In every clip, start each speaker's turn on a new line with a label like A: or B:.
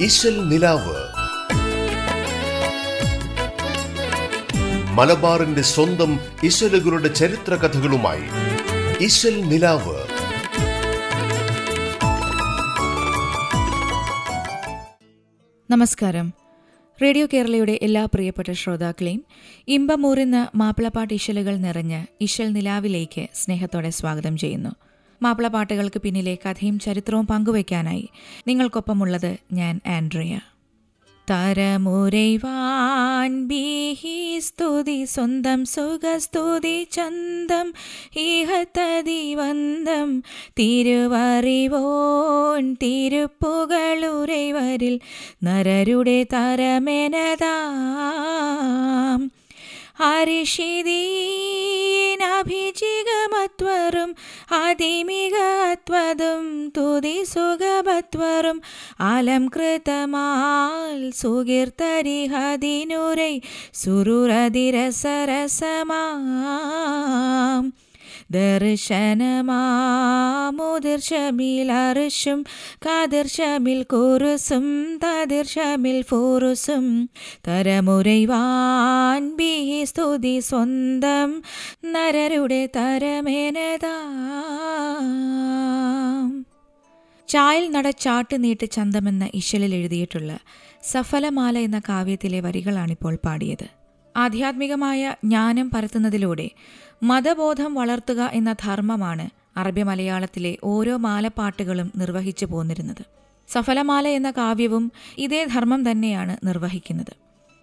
A: ഇശൽ നിലാവ്. മലബാറിന്റെ സ്വന്തം ഇശലുകളുടെ ചരിത്ര കഥകളുമായി ഇശൽ നിലാവ്.
B: നമസ്കാരം. റേഡിയോ കേരളയുടെ എല്ലാ പ്രിയപ്പെട്ട ശ്രോതാക്കളെയും ഇമ്പമൂറിന്ന് മാപ്പിളപ്പാട്ട് ഇശലുകൾ നിറഞ്ഞ് ഇശൽ നിലാവിലേക്ക് സ്നേഹത്തോടെ സ്വാഗതം ചെയ്യുന്നു. മാപ്പിളപ്പാട്ടുകൾക്ക് പിന്നിലെ കഥയും ചരിത്രവും പങ്കുവയ്ക്കാനായി. നിങ്ങൾക്കൊപ്പമുള്ളത് ഞാൻ ആൻഡ്രിയ. സ്തുതി സ്വന്തം സുഖസ്തുതി ചന്തം ഈഹത്തതി വന്തം. തിരുവറിവോൻ തിരുപ്പുകളുരൈവരിൽ നരരുടെ തരമെനതാം. ഹരിഷിതീനഭിജികമത്വരും അതിമികത്വതും തുതി സുഖമത്വരും അലംകൃതമാൽ സുകീർത്തരിഹതിനുരൈ സുരുരതിരസരസമാം. ദർശനമാമുദിർഷമിൽ അർഷും കാതിർഷമിൽ കുറുസും തതിർഷമിൽ ഫൂറുസും. തരമുരൈവാൻ ബിഹി സ്തുതി സ്വന്തം നരരുടെ തരമേനതാ. ചായൽ നട ചാട്ട് നീട്ട് ചന്തമെന്ന ഇശലിൽ എഴുതിയിട്ടുള്ള സഫലമാല എന്ന കാവ്യത്തിലെ വരികളാണിപ്പോൾ പാടിയത്. ആധ്യാത്മികമായ ജ്ഞാനം പരത്തുന്നതിലൂടെ മതബോധം വളർത്തുക എന്ന ധർമ്മമാണ് അറബി മലയാളത്തിലെ ഓരോ മാലപ്പാട്ടുകളും നിർവഹിച്ചു പോന്നിരുന്നത്. സഫലമാല എന്ന കാവ്യവും ഇതേ ധർമ്മം തന്നെയാണ് നിർവഹിക്കുന്നത്.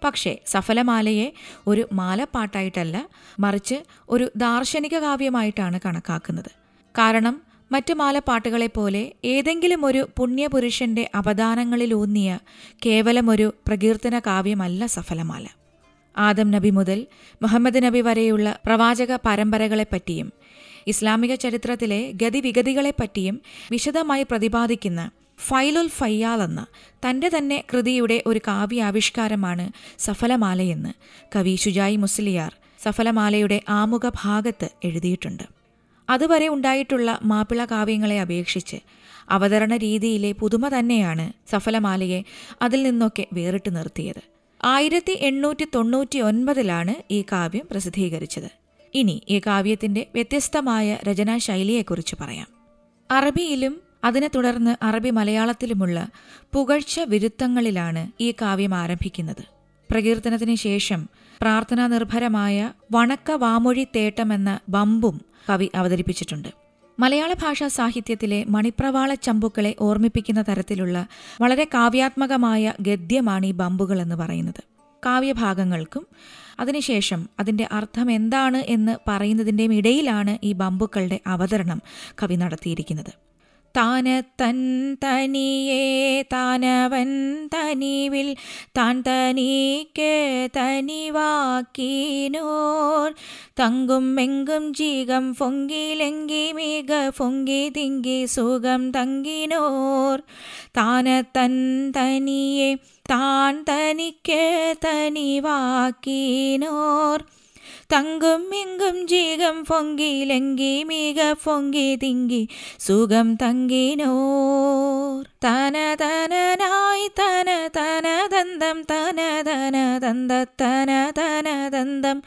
B: പക്ഷേ സഫലമാലയെ ഒരു മാലപ്പാട്ടായിട്ടല്ല മറിച്ച് ഒരു ദാർശനിക കാവ്യമായിട്ടാണ് കണക്കാക്കുന്നത്. കാരണം മറ്റു മാലപ്പാട്ടുകളെപ്പോലെ ഏതെങ്കിലും ഒരു പുണ്യപുരുഷന്റെ അവദാനങ്ങളിലൂന്നിയ കേവലമൊരു പ്രകീർത്തന കാവ്യമല്ല സഫലമാല. ആദം നബി മുതൽ മുഹമ്മദ് നബി വരെയുള്ള പ്രവാചക പരമ്പരകളെപ്പറ്റിയും ഇസ്ലാമിക ചരിത്രത്തിലെ ഗതിവിഗതികളെപ്പറ്റിയും വിശദമായി പ്രതിപാദിക്കുന്ന ഫൈലുൽ ഫയ്യാൽ എന്ന തന്റെ തന്നെ കൃതിയുടെ ഒരു കാവ്യാവിഷ്കാരമാണ് സഫലമാലയെന്ന് കവി ഷുജായി മുസ്ലിയാർ സഫലമാലയുടെ ആമുഖ ഭാഗത്ത് എഴുതിയിട്ടുണ്ട്. അതുവരെ ഉണ്ടായിട്ടുള്ള മാപ്പിള കാവ്യങ്ങളെ അപേക്ഷിച്ച് അവതരണ രീതിയിലെ പുതുമ തന്നെയാണ് സഫലമാലയെ അതിൽ നിന്നൊക്കെ വേറിട്ട് നിർത്തിയത്. ആയിരത്തി എണ്ണൂറ്റി തൊണ്ണൂറ്റി ഒൻപതിലാണ് ഈ കാവ്യം പ്രസിദ്ധീകരിച്ചത്. ഇനി ഈ കാവ്യത്തിന്റെ വ്യത്യസ്തമായ രചനാശൈലിയെക്കുറിച്ച് പറയാം. അറബിയിലും അതിനെ തുടർന്ന് അറബി മലയാളത്തിലുമുള്ള പുകഴ്ച വിരുത്തങ്ങളിലാണ് ഈ കാവ്യം ആരംഭിക്കുന്നത്. പ്രകീർത്തനത്തിന് ശേഷം പ്രാർത്ഥനാ നിർഭരമായ വണക്ക വാമൊഴി തേട്ടമെന്ന ബമ്പും കവി അവതരിപ്പിച്ചിട്ടുണ്ട്. മലയാള ഭാഷാ സാഹിത്യത്തിലെ മണിപ്രവാള ചമ്പുക്കളെ ഓർമ്മിപ്പിക്കുന്ന തരത്തിലുള്ള വളരെ കാവ്യാത്മകമായ ഗദ്യമാണ് ഈ ബമ്പുകൾ എന്ന് പറയുന്നത്. കാവ്യഭാഗങ്ങൾക്കും അതിനുശേഷം അതിന്റെ അർത്ഥം എന്താണ് എന്ന് പറയുന്നതിന്റെയും ഇടയിലാണ് ഈ ബമ്പുക്കളുടെ അവതരണം കവി നടത്തിയിരിക്കുന്നത്. താന തൻ തനിയേ താനവൻ തനിവിൽ താൻ തനിക്ക് തനിവാക്കീനോർ. തങ്കും മെങ്കും ജീകം പൊങ്കിലെങ്കി മിക പൊങ്കി തിങ്കി സുഖം തങ്കിനോർ. താന തൻ തനിയെ താൻ തനിക്ക് തനിവാക്കീനോർ. തങ്കും മിങ്കും ജീകം പൊങ്കി ലങ്കി മീക പൊങ്കി തിങ്കി സുഖം തങ്കിനോർ. തന തനനായി തന തന ദന്തം തന തന ദന്ത തന തന ദന്തം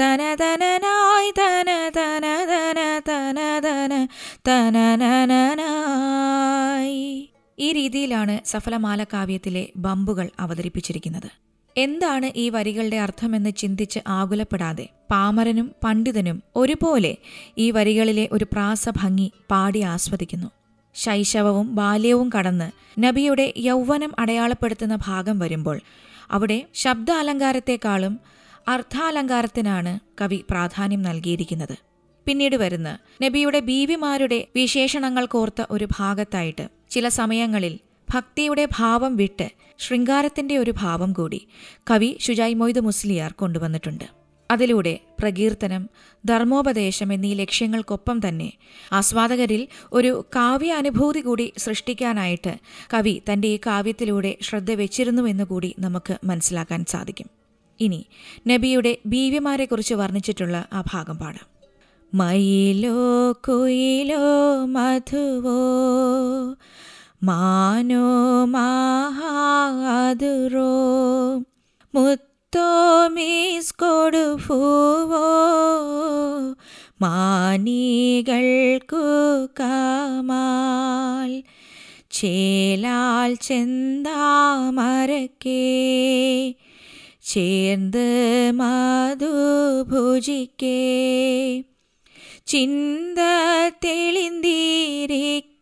B: തന തനനായി തന തന തന തന തന തനനനായി ഈ രീതിയിലാണ് സഫലമാല കാവ്യത്തിലെ ബമ്പുകൾ അവതരിപ്പിച്ചിരിക്കുന്നത്. എന്താണ് ഈ വരികളുടെ അർത്ഥമെന്ന് ചിന്തിച്ച് ആകുലപ്പെടാതെ പാമരനും പണ്ഡിതനും ഒരുപോലെ ഈ വരികളിലെ ഒരു പ്രാസഭംഗി പാടി ആസ്വദിക്കുന്നു. ശൈശവവും ബാല്യവും കടന്ന് നബിയുടെ യൗവനം അടയാളപ്പെടുത്തുന്ന ഭാഗം വരുമ്പോൾ അവിടെ ശബ്ദാലങ്കാരത്തെക്കാളും അർത്ഥാലങ്കാരത്തിനാണ് കവി പ്രാധാന്യം നൽകിയിരിക്കുന്നത്. പിന്നീട് വരുന്ന നബിയുടെ ബീവിമാരുടെ വിശേഷണങ്ങൾ കോർത്ത ഒരു ഭാഗത്തായിട്ട് ചില സമയങ്ങളിൽ ഭക്തിയുടെ ഭാവം വിട്ട് ശൃംഗാരത്തിന്റെ ഒരു ഭാവം കൂടി കവി ഷുജായ് മൊയ്ത് മുസ്ലിയാർ കൊണ്ടുവന്നിട്ടുണ്ട്. അതിലൂടെ പ്രകീർത്തനം ധർമ്മോപദേശം എന്നീ ലക്ഷ്യങ്ങൾക്കൊപ്പം തന്നെ ആസ്വാദകരിൽ ഒരു കാവ്യ അനുഭൂതി കൂടി സൃഷ്ടിക്കാനായിട്ട് കവി തന്റെ ഈ കാവ്യത്തിലൂടെ ശ്രദ്ധ വെച്ചിരുന്നു കൂടി നമുക്ക് മനസ്സിലാക്കാൻ സാധിക്കും. ഇനി നബിയുടെ ബീവിമാരെക്കുറിച്ച് വർണിച്ചിട്ടുള്ള ആ ഭാഗം പാടാം. മയിലോ കുയിലോ മധുവോ മാനോ മഹാദുറോ മുത്തോ മീസ് കൊടുഫുവോ മാനികൾക്കു കമാൽ ചേലാൽ ചെന്താമരക്കേ ചേർന്ന് മധു ഭുജിക്കേ ചിന്ത തെളിന്തിരിക്കേ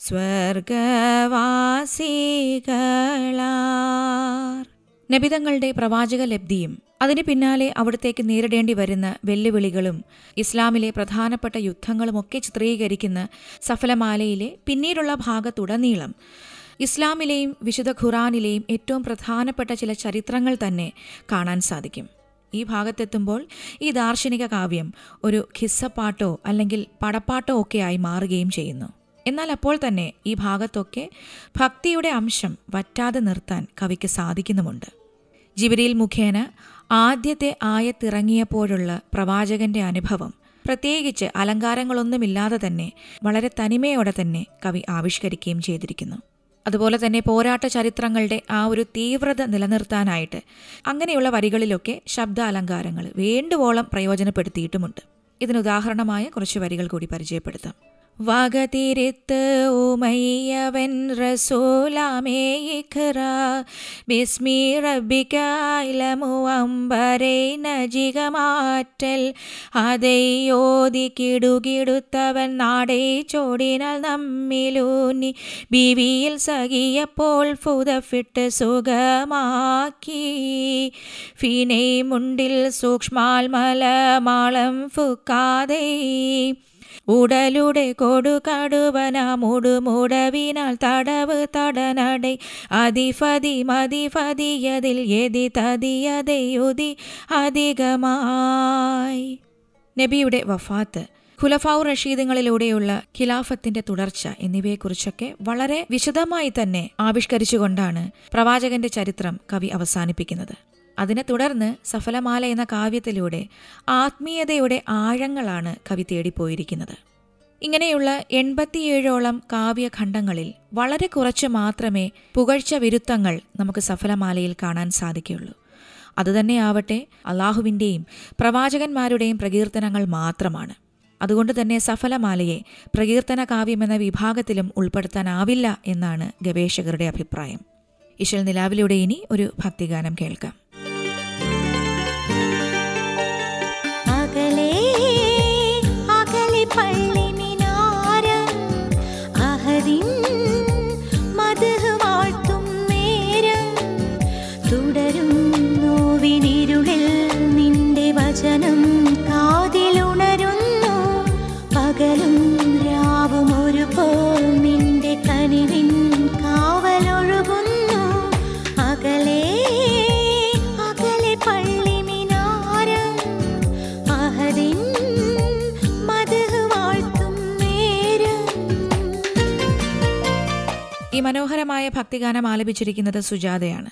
B: സ്വർഗവാസികളാർ. നബിതങ്ങളുടെ പ്രവാചക ലബ്ധിയും അതിനു പിന്നാലെ അവിടത്തേക്ക് നേരിടേണ്ടി വരുന്ന വെല്ലുവിളികളും ഇസ്ലാമിലെ പ്രധാനപ്പെട്ട യുദ്ധങ്ങളുമൊക്കെ ചിത്രീകരിക്കുന്ന സഫലമാലയിലെ പിന്നീടുള്ള ഭാഗത്തുടനീളം ഇസ്ലാമിലെയും വിശുദ്ധ ഖുറാനിലെയും ഏറ്റവും പ്രധാനപ്പെട്ട ചില ചരിത്രങ്ങൾ തന്നെ കാണാൻ സാധിക്കും. ഈ ഭാഗത്തെത്തുമ്പോൾ ഈ ദാർശനിക കാവ്യം ഒരു ഖിസ്സപ്പാട്ടോ അല്ലെങ്കിൽ പടപ്പാട്ടോ ഒക്കെ ആയി മാറുകയും ചെയ്യുന്നു. എന്നാൽ അപ്പോൾ തന്നെ ഈ ഭാഗത്തൊക്കെ ഭക്തിയുടെ അംശം വറ്റാതെ നിർത്താൻ കവിക്ക് സാധിക്കുന്നുമുണ്ട്. ജിബിരിയിൽ മുഖേന ആദ്യത്തെ ആയത്തിറങ്ങിയപ്പോഴുള്ള പ്രവാചകന്റെ അനുഭവം പ്രത്യേകിച്ച് അലങ്കാരങ്ങളൊന്നുമില്ലാതെ തന്നെ വളരെ തനിമയോടെ തന്നെ കവി ആവിഷ്കരിക്കുകയും ചെയ്തിരിക്കുന്നു. അതുപോലെ തന്നെ പോരാട്ട ചരിത്രങ്ങളുടെ ആ ഒരു തീവ്രത നിലനിർത്താനായിട്ട് അങ്ങനെയുള്ള വരികളിലൊക്കെ ശബ്ദ അലങ്കാരങ്ങൾ വേണ്ടുവോളം പ്രയോജനപ്പെടുത്തിയിട്ടുമുണ്ട്. ഇതിനുദാഹരണമായ കുറച്ച് വരികൾ കൂടി പരിചയപ്പെടുത്താം. വകതിരിത്ത് ഉമയ്യവൻ റസൂലാമേ ഇഖ്റ. ബിസ്മി റബ്ബിക്കായിലമു അമ്പരേ നജികമാറ്റൽ. അതയോതി കിടുകിടുത്തവൻ നാടേ ചോടിനാൽ നമ്മിലൂന്നി. ബിവിയിൽ സഖിയപ്പോൾ ഫുതഫിട്ട് സുഖമാക്കി. ഫിനെ മുണ്ടിൽ സൂക്ഷ്മാൽമല മാളം ഫുക്കാതെ. ഉടലുടെ കൊടുകടുവന മുടുമുടവിനാൽ തടവ് തടനടെ അതിഫതി മതിഫതിയതിൽ എതി തതിയതയുതി അധികമായി നബിയുടെ വഫാത്ത് ഖുലഫാവു റഷീദുകളിലൂടെയുള്ള ഖിലാഫത്തിന്റെ തുടർച്ച എന്നിവയെക്കുറിച്ചൊക്കെ വളരെ വിശദമായി തന്നെ ആവിഷ്കരിച്ചുകൊണ്ടാണ് പ്രവാചകന്റെ ചരിത്രം കവി അവസാനിപ്പിക്കുന്നത്. അതിനെ തുടർന്ന് സഫലമാല എന്ന കാവ്യത്തിലൂടെ ആത്മീയതയുടെ ആഴങ്ങളാണ് കവി തേടിപ്പോയിരിക്കുന്നത്. ഇങ്ങനെയുള്ള എൺപത്തിയേഴോളം കാവ്യഖണ്ഡങ്ങളിൽ വളരെ കുറച്ച് മാത്രമേ പുകഴ്ച വിരുദ്ധങ്ങൾ നമുക്ക് സഫലമാലയിൽ കാണാൻ സാധിക്കുകയുള്ളൂ. അതുതന്നെയാവട്ടെ അള്ളാഹുവിന്റെയും പ്രവാചകന്മാരുടെയും പ്രകീർത്തനങ്ങൾ മാത്രമാണ്. അതുകൊണ്ട് തന്നെ സഫലമാലയെ പ്രകീർത്തന കാവ്യമെന്ന വിഭാഗത്തിലും ഉൾപ്പെടുത്താനാവില്ല എന്നാണ് ഗവേഷകരുടെ അഭിപ്രായം. ഇശൽ നിലാവിലൂടെ ഇനി ഒരു ഭക്തിഗാനം കേൾക്കാം. ഭക്തിഗാനം ആലപിച്ചിരിക്കുന്നത് സുജാതയാണ്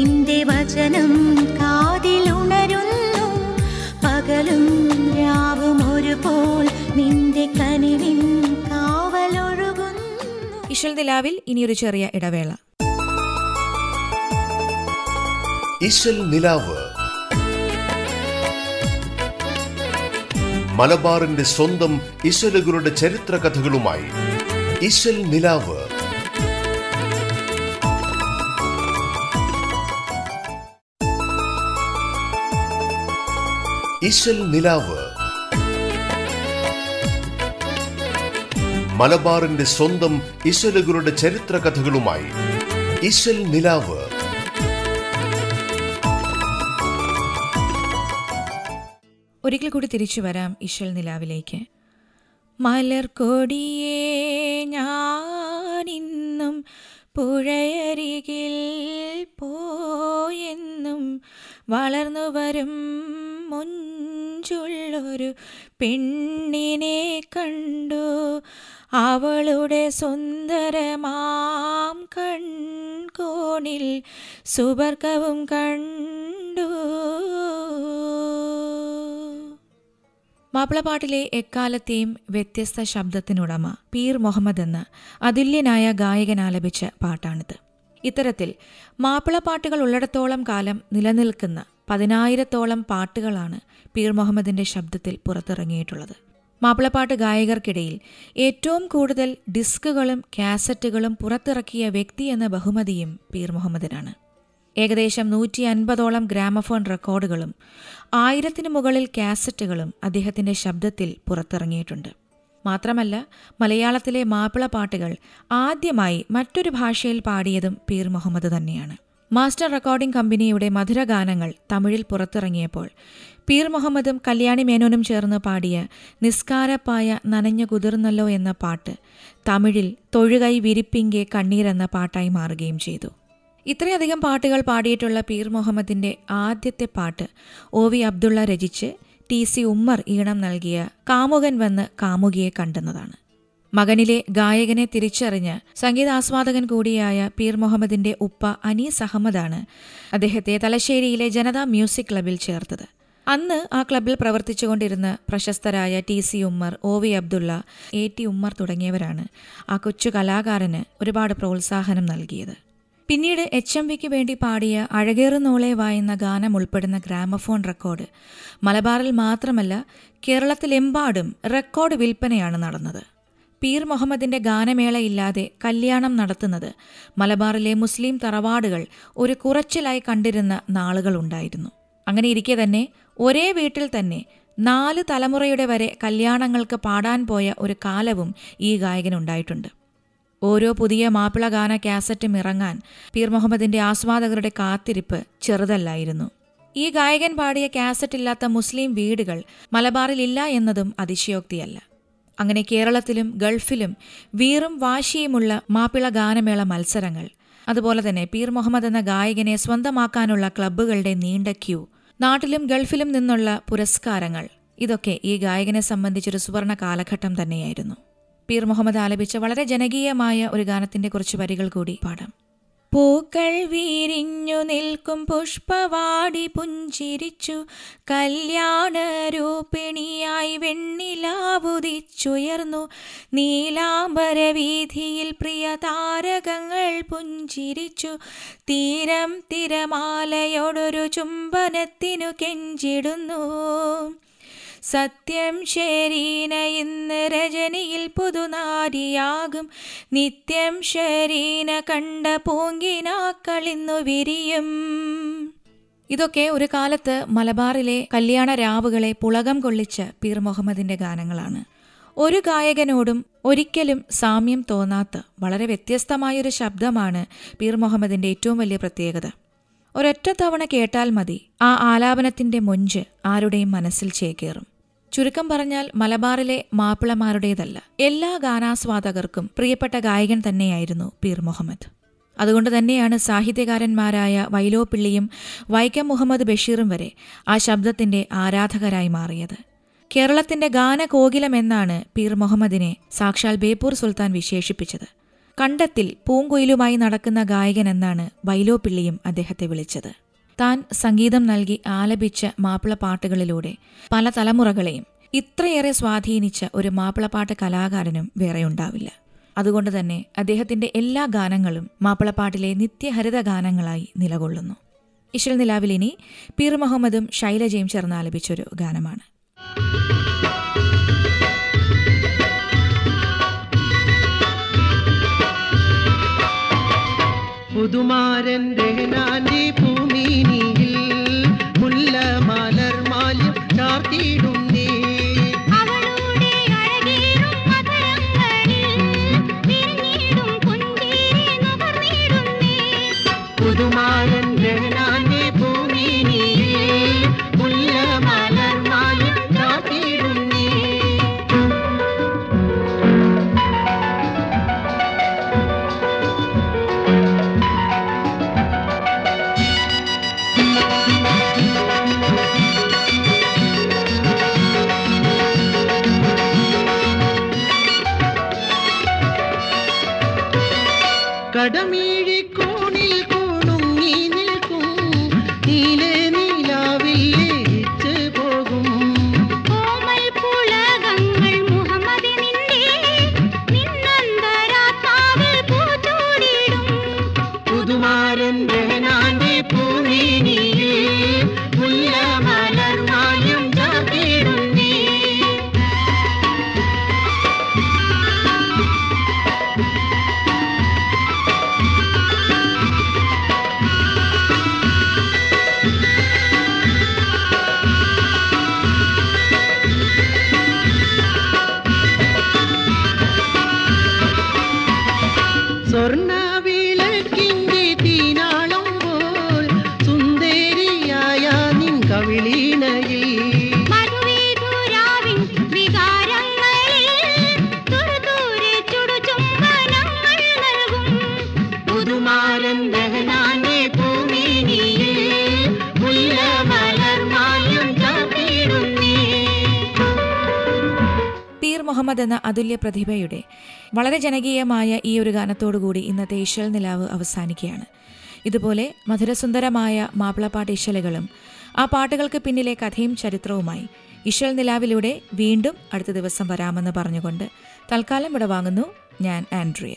C: നിന്റെ വചനം കാതിലുണരുന്നു. പകലും രാവും ഒരുപോൽ നിന്റെ കനിവിൻ കാവലൊഴുകുന്നു.
B: ഇഷൽ നിലാവിൽ ഇനിയൊരു ചെറിയ ഇടവേള.
A: ഇശൽ നിലാവ് മലബാറിന്റെ സ്വന്തം ഇശലുകളുടെ ചരിത്ര കഥകളുമായി ഇശൽ നിലാവ് ഇശൽ നിലാവ്. മലബാറിന്റെ സ്വന്തം ഇശലുകളുടെ ചരിത്ര കഥകളുമായി ഇശൽ നിലാവ്.
B: ഒരിക്കൽ കൂടി തിരിച്ചു വരാം ഇശൽ നിലാവിലേക്ക്. മലർക്കൊടിയേ ഞാനിന്നും പുഴയരികിൽ പോയെന്നും വളർന്നു വരും മുഞ്ചുള്ളൊരു പെണ്ണിനെ കണ്ടു. അവളുടെ സുന്ദരമാം കൺകോണിൽ സുബർക്കവും കണ്ടു. മാപ്പിളപ്പാട്ടിലെ എക്കാലത്തെയും വ്യത്യസ്ത ശബ്ദത്തിനുടമ പീർ മുഹമ്മദ് എന്ന അതുല്യനായ ഗായകൻ ആലപിച്ച പാട്ടാണിത്. ഇത്തരത്തിൽ മാപ്പിളപ്പാട്ടുകൾ ഉള്ളിടത്തോളം കാലം നിലനിൽക്കുന്ന പതിനായിരത്തോളം പാട്ടുകളാണ് പീർ മുഹമ്മദിന്റെ ശബ്ദത്തിൽ പുറത്തിറങ്ങിയിട്ടുള്ളത്. മാപ്പിളപ്പാട്ട് ഗായകർക്കിടയിൽ ഏറ്റവും കൂടുതൽ ഡിസ്കുകളും കാസറ്റുകളും പുറത്തിറക്കിയ വ്യക്തി എന്ന ബഹുമതിയും പീർ മുഹമ്മദിനാണ്. ഏകദേശം നൂറ്റി അൻപതോളം ഗ്രാമഫോൺ റെക്കോർഡുകളും ആയിരത്തിനു മുകളിൽ കാസറ്റുകളും അദ്ദേഹത്തിന്റെ ശബ്ദത്തിൽ പുറത്തിറങ്ങിയിട്ടുണ്ട്. മാത്രമല്ല മലയാളത്തിലെ മാപ്പിള പാട്ടുകൾ ആദ്യമായി മറ്റൊരു ഭാഷയിൽ പാടിയതും പീർ മുഹമ്മദ് തന്നെയാണ്. മാസ്റ്റർ റെക്കോർഡിംഗ് കമ്പനിയുടെ മധുരഗാനങ്ങൾ തമിഴിൽ പുറത്തിറങ്ങിയപ്പോൾ പീർ മുഹമ്മദും കല്യാണി മേനോനും ചേർന്ന് പാടിയ നിസ്കാരപ്പായ നനഞ്ഞു കുതിർന്നല്ലോ എന്ന പാട്ട് തമിഴിൽ തൊഴുകൈ വിരിപ്പിങ്കെ കണ്ണീരെന്ന പാട്ടായി മാറുകയും ചെയ്തു. ഇത്രയധികം പാട്ടുകൾ പാടിയിട്ടുള്ള പീർ മുഹമ്മദിന്റെ ആദ്യത്തെ പാട്ട് ഒ വി അബ്ദുള്ള രചിച്ച് ടി സി ഉമ്മർ ഈണം നൽകിയ കാമുകൻ വന്ന് കാമുകിയെ കണ്ടെന്നതാണ്. മകനിലെ ഗായകനെ തിരിച്ചറിഞ്ഞ് സംഗീതാസ്വാദകൻ കൂടിയായ പീർ മുഹമ്മദിന്റെ ഉപ്പ അനീസ് അഹമ്മദാണ് അദ്ദേഹത്തെ തലശ്ശേരിയിലെ ജനതാ മ്യൂസിക് ക്ലബിൽ ചേർത്തത്. അന്ന് ആ ക്ലബിൽ പ്രവർത്തിച്ചുകൊണ്ടിരുന്ന പ്രശസ്തരായ T C Ummer O V Abdulla A T Ummer തുടങ്ങിയവരാണ് ആ കൊച്ചു കലാകാരന് ഒരുപാട് പ്രോത്സാഹനം നൽകിയത്. പിന്നീട് എച്ച് എം വിക്ക് വേണ്ടി പാടിയ അഴകേറുന്നോളെ വായുന്ന ഗാനം ഉൾപ്പെടുന്ന ഗ്രാമഫോൺ റെക്കോർഡ് മലബാറിൽ മാത്രമല്ല കേരളത്തിലെമ്പാടും റെക്കോർഡ് വിൽപ്പനയാണ് നടന്നത്. പീർ മുഹമ്മദിന്റെ ഗാനമേളയില്ലാതെ കല്യാണം നടത്തുന്നത് മലബാറിലെ മുസ്ലിം തറവാടുകൾ ഒരു കുറച്ചിലായി കണ്ടിരുന്ന നാളുകളുണ്ടായിരുന്നു അങ്ങനെ ഇരിക്കെ തന്നെ ഒരേ വീട്ടിൽ തന്നെ നാല് തലമുറയുടെ വരെ കല്യാണങ്ങൾക്ക് പാടാൻ പോയ ഒരു കാലവും ഈ ഗായകനുണ്ടായിട്ടുണ്ട് ഓരോ പുതിയ മാപ്പിള ഗാന കാസറ്റും ഇറങ്ങാൻ പീർ മുഹമ്മദിന്റെ ആസ്വാദകരുടെ കാത്തിരിപ്പ് ചെറുതല്ലായിരുന്നു. ഈ ഗായകൻ പാടിയ കാസറ്റില്ലാത്ത മുസ്ലിം വീടുകൾ മലബാറിലില്ല എന്നതും അതിശയോക്തിയല്ല. അങ്ങനെ കേരളത്തിലും ഗൾഫിലും വീറും വാശിയുമുള്ള മാപ്പിള ഗാനമേള മത്സരങ്ങൾ. അതുപോലെ തന്നെ പീർ മുഹമ്മദ് എന്ന ഗായകനെ സ്വന്തമാക്കാനുള്ള ക്ലബ്ബുകളുടെ നീണ്ട ക്യൂ. നാട്ടിലും ഗൾഫിലും നിന്നുള്ള പുരസ്കാരങ്ങൾ. ഇതൊക്കെ ഈ ഗായകനെ സംബന്ധിച്ചൊരു സുവർണ കാലഘട്ടം തന്നെയായിരുന്നു. പീർ മുഹമ്മദ് ആലപിച്ച വളരെ ജനകീയമായ ഒരു ഗാനത്തിന്റെ കുറച്ച് വരികൾ കൂടി പാടാം. പൂക്കൾ വീരിഞ്ഞു നിൽക്കും പുഷ്പവാടി പുഞ്ചിരിച്ചു. കല്യാണ രൂപിണിയായി വെണ്ണിലാവുദിച്ചുയർന്നു നീലാംബര വീതിയിൽ പ്രിയ താരകങ്ങൾ പുഞ്ചിരിച്ചു. തീരം തിരമാലയോടൊരു ചുംബനത്തിനു കെഞ്ചിടുന്നു. സത്യം ശരീന ഇന്ന് രജനിയിൽ പുതുനാരിയാകും. നിത്യം ശരീന കണ്ട പൂങ്കിനാക്കളിന്നു വിരിയും. ഇതൊക്കെ ഒരു കാലത്ത് മലബാറിലെ കല്യാണ രാവുകളെ പുളകം കൊള്ളിച്ച പീർ മുഹമ്മദിന്റെ ഗാനങ്ങളാണ്. ഒരു ഗായകനോടും ഒരിക്കലും സാമ്യം തോന്നാത്ത വളരെ വ്യത്യസ്തമായൊരു ശബ്ദമാണ് പീർ മുഹമ്മദിന്റെ ഏറ്റവും വലിയ പ്രത്യേകത. ഒരൊറ്റ തവണ കേട്ടാൽ മതി ആ ആലാപനത്തിന്റെ മൊഞ്ച് ആരുടെയും മനസ്സിൽ ചേക്കേറും. ചുരുക്കം പറഞ്ഞാൽ മലബാറിലെ മാപ്പിളമാരുടേതല്ല. എല്ലാ ഗാനാസ്വാദകർക്കും പ്രിയപ്പെട്ട ഗായകൻ തന്നെയായിരുന്നു പീർ മുഹമ്മദ്. അതുകൊണ്ട് തന്നെയാണ് സാഹിത്യകാരന്മാരായ വൈലോപ്പിള്ളിയും വൈക്കം മുഹമ്മദ് ബഷീറും വരെ ആ ശബ്ദത്തിന്റെ ആരാധകരായി മാറിയത്. കേരളത്തിന്റെ ഗാനകോകിലം എന്നാണ് പീർ മുഹമ്മദിനെ സാക്ഷാൽ ബേപ്പൂർ സുൽത്താൻ വിശേഷിപ്പിച്ചത്. കണ്ടത്തിൽ പൂങ്കുയിലുമായി നടക്കുന്ന ഗായകൻ എന്നാണ് വൈലോപ്പിള്ളിയും അദ്ദേഹത്തെ വിളിച്ചത്. താൻ സംഗീതം നൽകി ആലപിച്ച മാപ്പിള പാട്ടുകളിലൂടെ പല തലമുറകളെയും ഇത്രയേറെ സ്വാധീനിച്ച ഒരു മാപ്പിളപ്പാട്ട് കലാകാരനും വേറെയുണ്ടാവില്ല അതുകൊണ്ട് തന്നെ അദ്ദേഹത്തിന്റെ എല്ലാ ഗാനങ്ങളും മാപ്പിളപ്പാട്ടിലെ നിത്യഹരിത ഗാനങ്ങളായി നിലകൊള്ളുന്നു. ഇശൽ നിലാവിലിനി പീർ മുഹമ്മദും ശൈലജയും ചേർന്ന് ആലപിച്ചൊരു ഗാനമാണ്.
D: പുതുമാരൻ രഹനാന്റെ ഭൂമിനിയിൽ മുല്ല മലർ മാല്യം ചാർത്തിയിടുന്നേ. പുതുമാരൻ രഹനാന്റെ ഭൂമിനിയിൽ Madame സ്വർണ വിളക്കിന്റെ തീനാളം പോൽ സുന്ദരിയായ നിൻ കവിളീണയിൽ പുതുമാരൻ ദഹനാന്റെ ഭൂമിനിയിൽ
B: പീർ മുഹമ്മദ് എന്ന അതുല്യ പ്രതിഭയുടെ വളരെ ജനകീയമായ ഈ ഒരു ഗാനത്തോടുകൂടി ഇന്നത്തെ ഇശൽ നിലാവ് അവസാനിക്കുകയാണ്. ഇതുപോലെ മധുരസുന്ദരമായ മാപ്പിളപ്പാട്ട് ഇശലുകളും ആ പാട്ടുകൾക്ക് പിന്നിലെ കഥയും ചരിത്രവുമായി ഇശൽ നിലാവിലൂടെ വീണ്ടും അടുത്ത ദിവസം വരാമെന്ന് പറഞ്ഞുകൊണ്ട് തൽക്കാലം ഇവിടെ വാങ്ങുന്നു ഞാൻ ആൻഡ്രിയ.